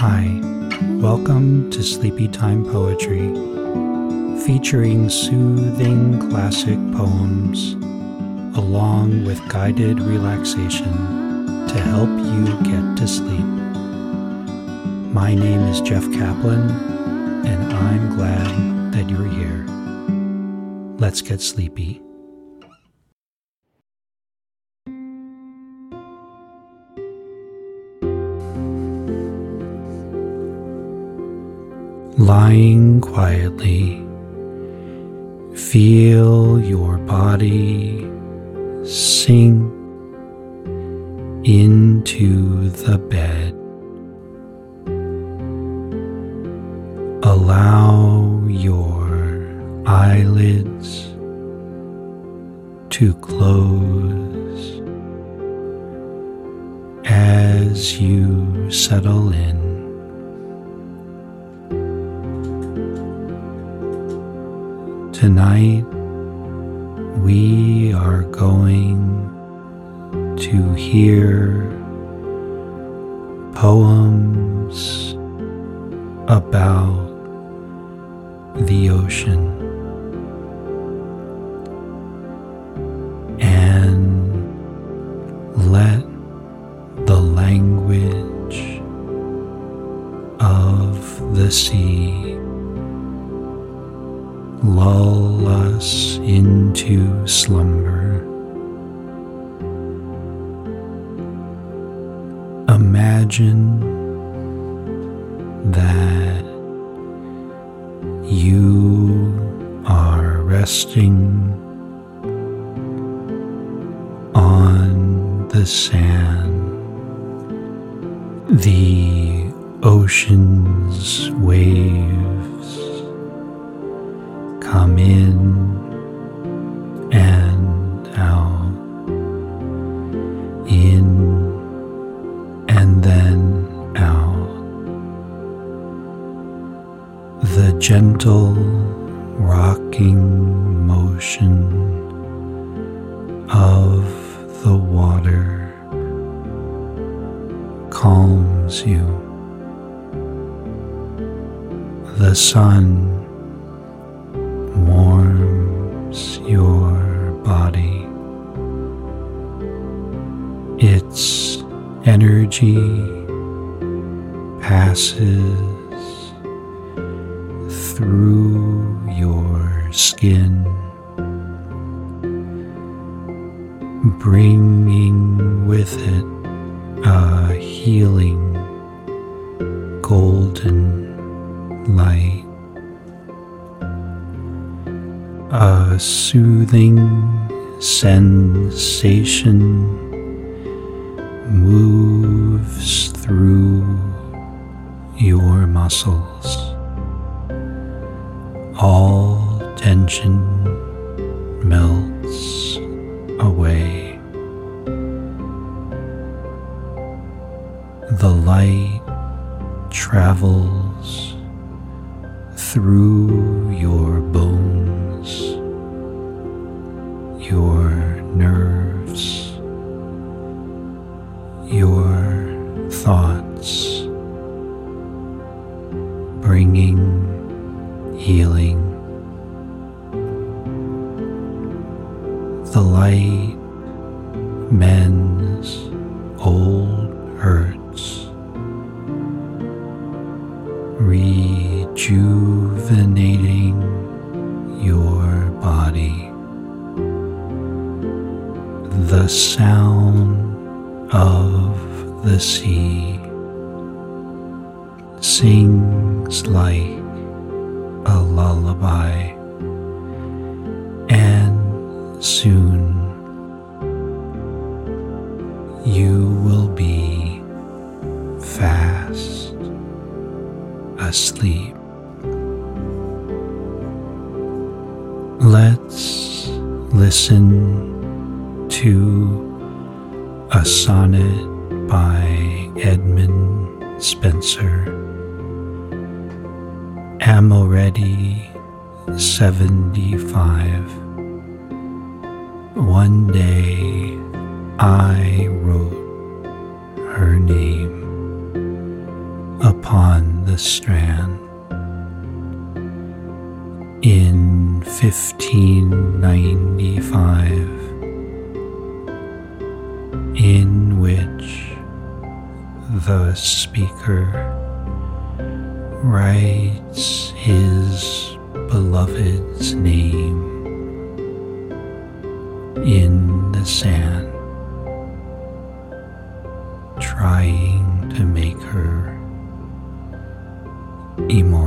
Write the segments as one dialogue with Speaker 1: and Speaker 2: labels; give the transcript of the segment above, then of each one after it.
Speaker 1: Hi, welcome to Sleepy Time Poetry, featuring soothing classic poems along with guided relaxation to help you get to sleep. My name is Jeff Kaplan, and I'm glad that you're here. Let's get sleepy. Lying quietly, feel your body sink into the bed. Allow your eyelids to close as you settle in. Tonight, we are going to hear poems about the ocean. And let the language of the sea into slumber. Imagine that you are resting on the sand. The ocean's waves come in gentle rocking motion of the water calms you. The sun warms your body. Its energy passes through your skin, bringing with it a healing golden light a soothing sensation moves through your muscles. Tension melts away. The light travels through your bones, sings like a lullaby, and soon you will be fast asleep. Let's listen to a sonnet by Edmund Spenser. Amoretti 75. One day I wrote her name upon the strand. In 1595, in which the speaker writes his beloved's name in the sand, trying to make her immortal.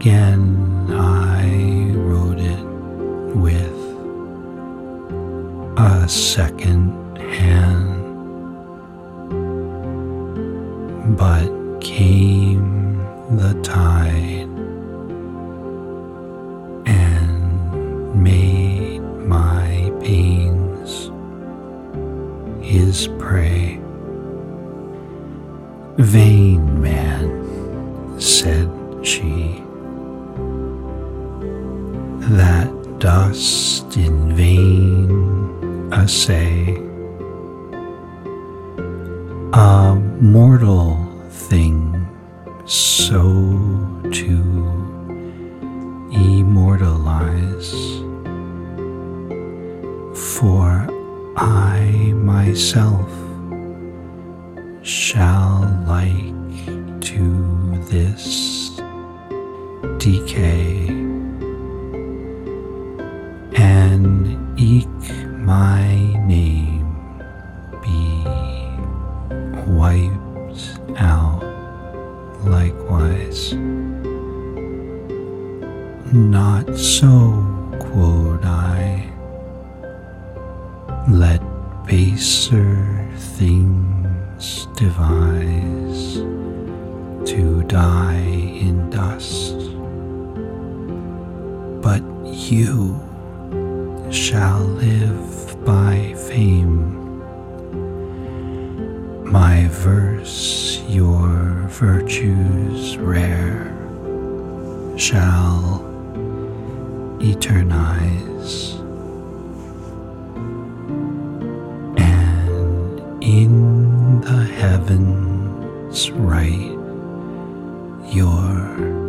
Speaker 1: Again, I wrote it with a second immortalize. For I myself shall like to this decay My verse your virtues rare shall eternize. And in the heavens write your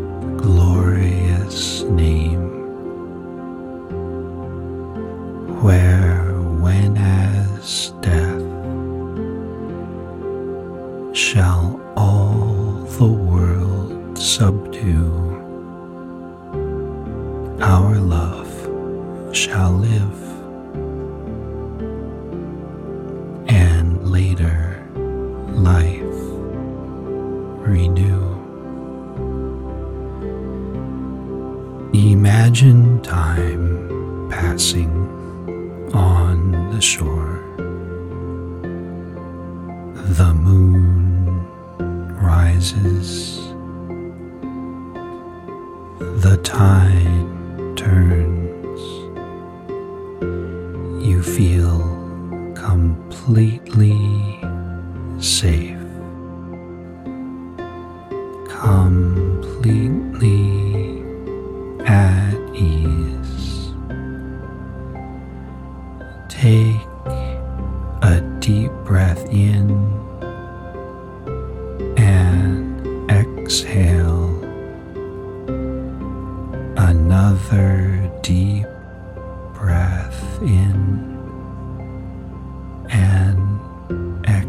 Speaker 1: Imagine time passing on the shore. The moon rises, the tide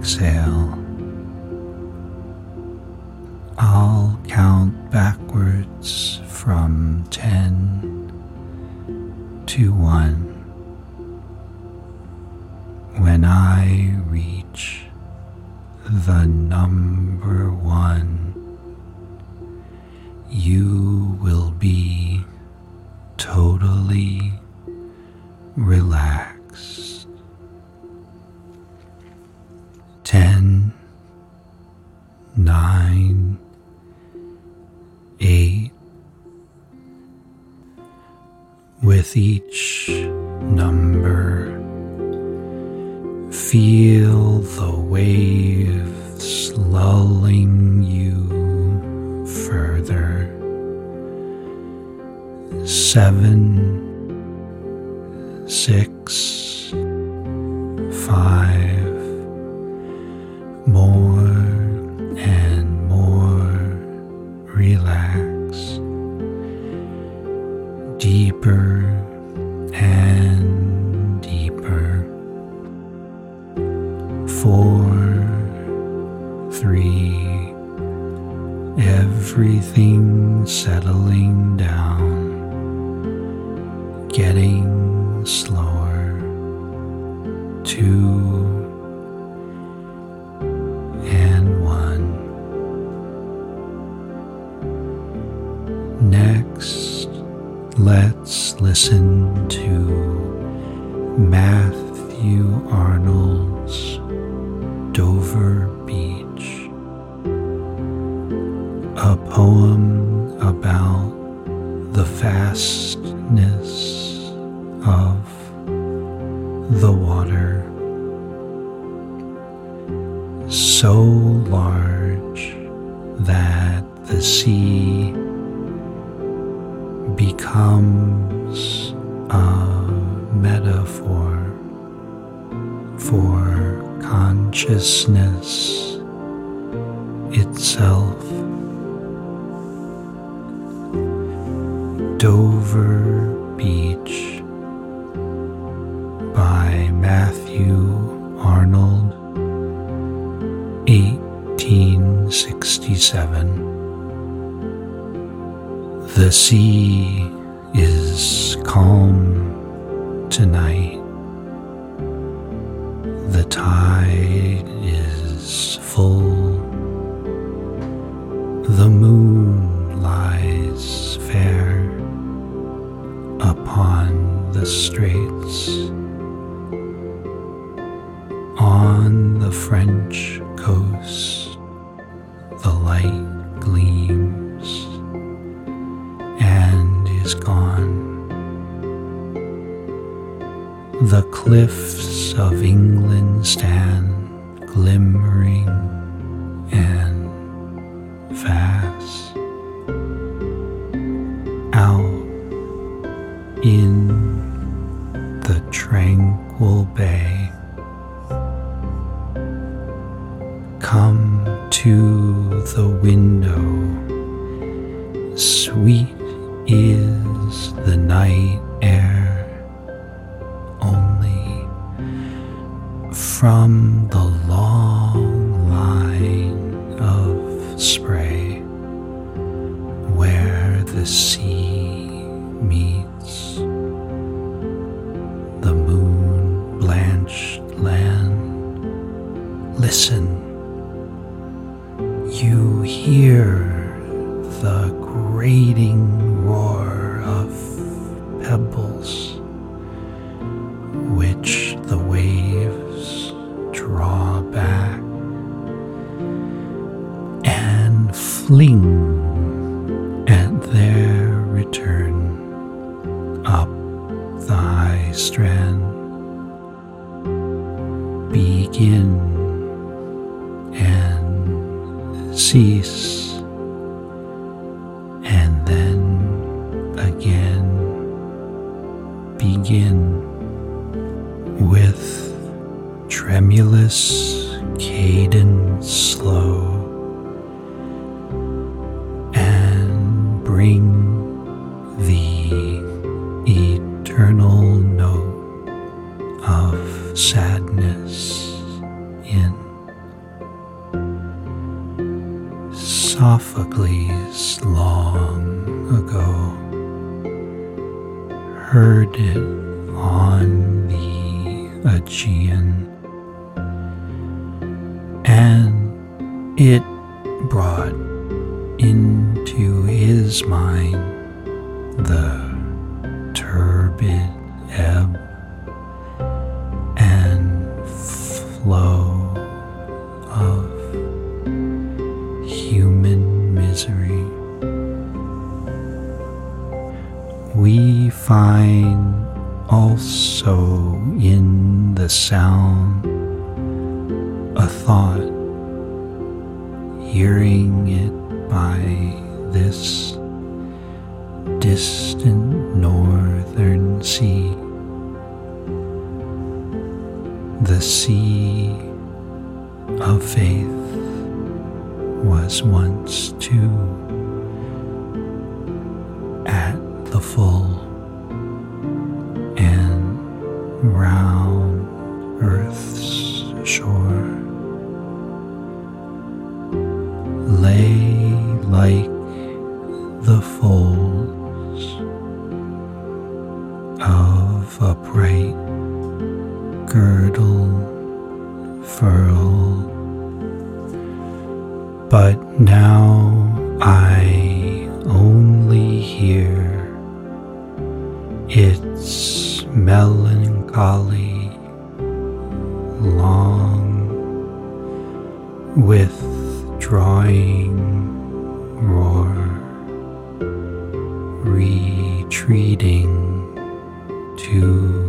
Speaker 1: exhale. I'll count backwards from 10 to 1. When I reach the number seven, six, five. Man. 1967. The sea is calm tonight. The tide is full. The moon lies fair upon the straits. On the French coast. cliffs of England stand glimmering and vast. Out in the tranquil bay, come to the window. Sweet is the night 令 heard it on the Aegean, and it brought into his mind sea of faith was once too retreating to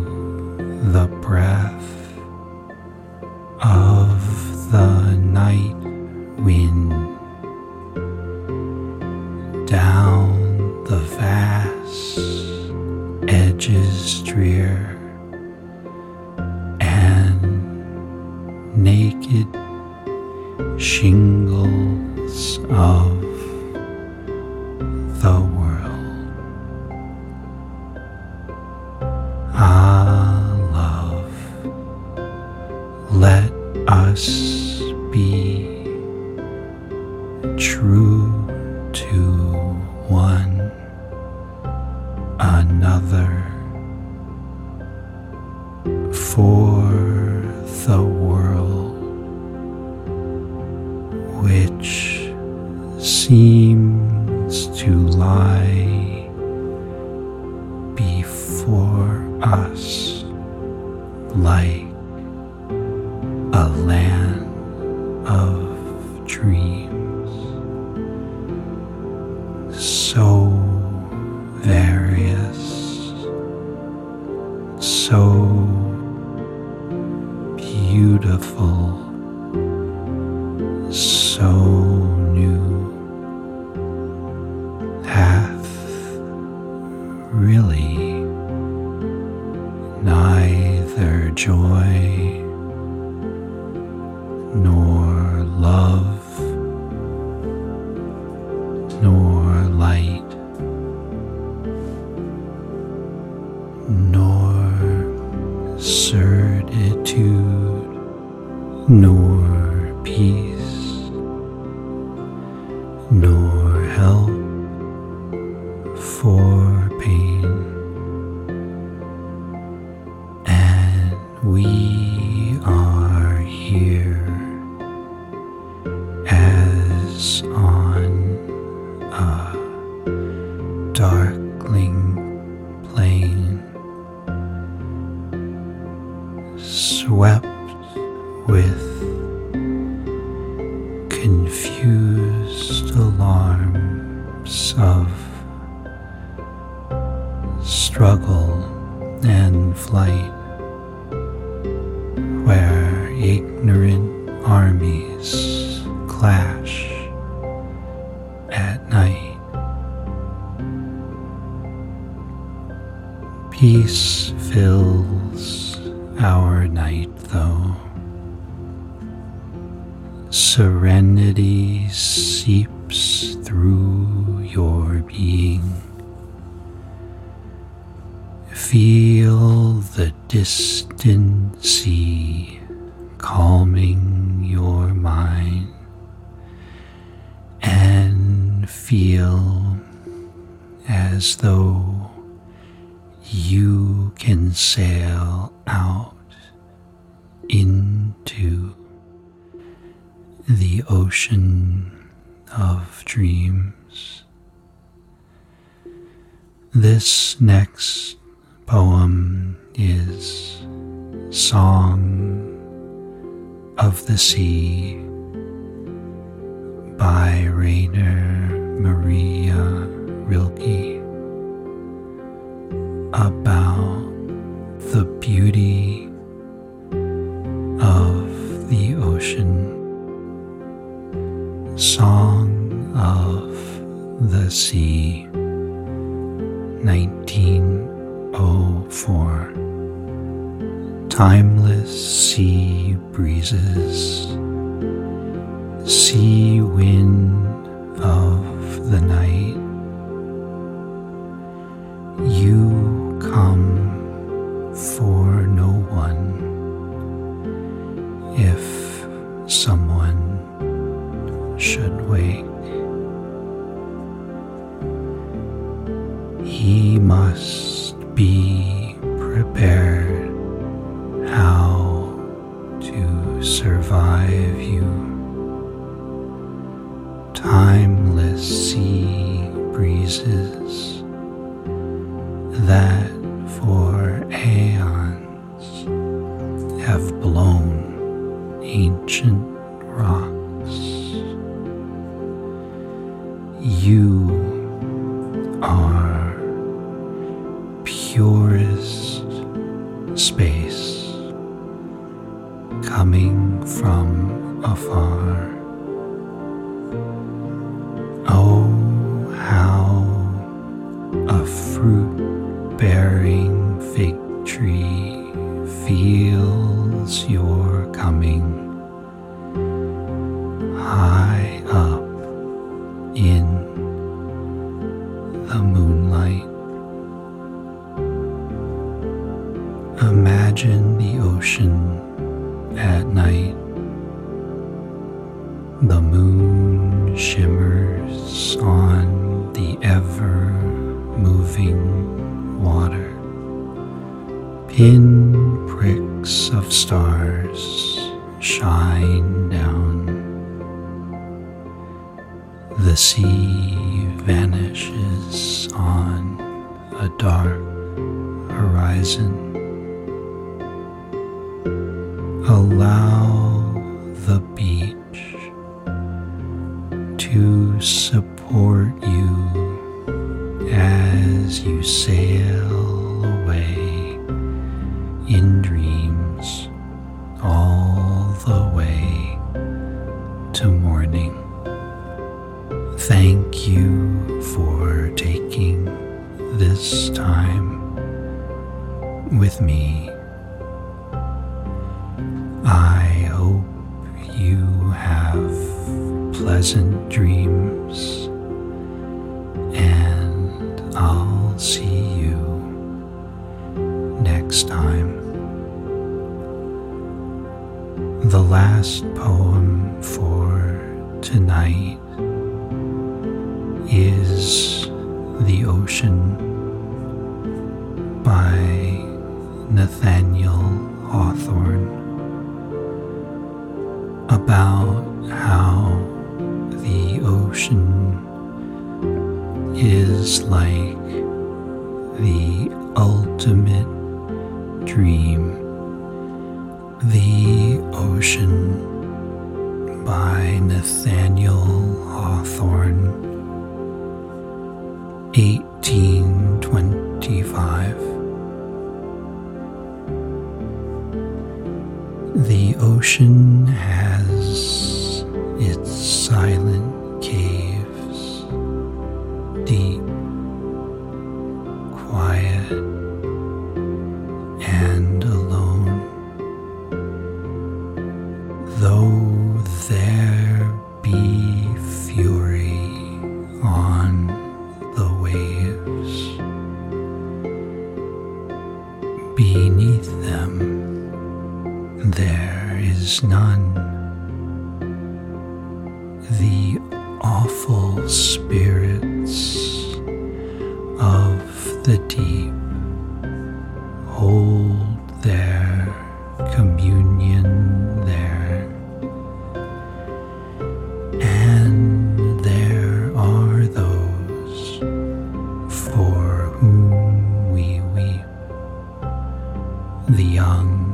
Speaker 1: nor light flight, where ignorant armies clash at night. Peace fills our night, though. Serenity seeps through your being. Feel the distant sea calming your mind and feel as though you can sail out into the ocean of dreams. This next poem is Song of the Sea by Rainer Maria Rilke about the beauty of the ocean, Song of the Sea, 19. 1904. Timeless sea breezes, sea wind of the night, you come for from afar. Oh, how a fruit bearing fig tree dark horizon. Allow the beach to support you as you sail away in dreams The last poem for tonight is The Ocean by Nathaniel Hawthorne about how the ocean is like the ultimate dream. The Ocean by Nathaniel Hawthorne, 1825. The ocean the young,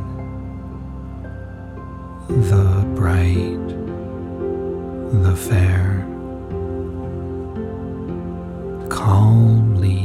Speaker 1: the bright, the fair. Calmly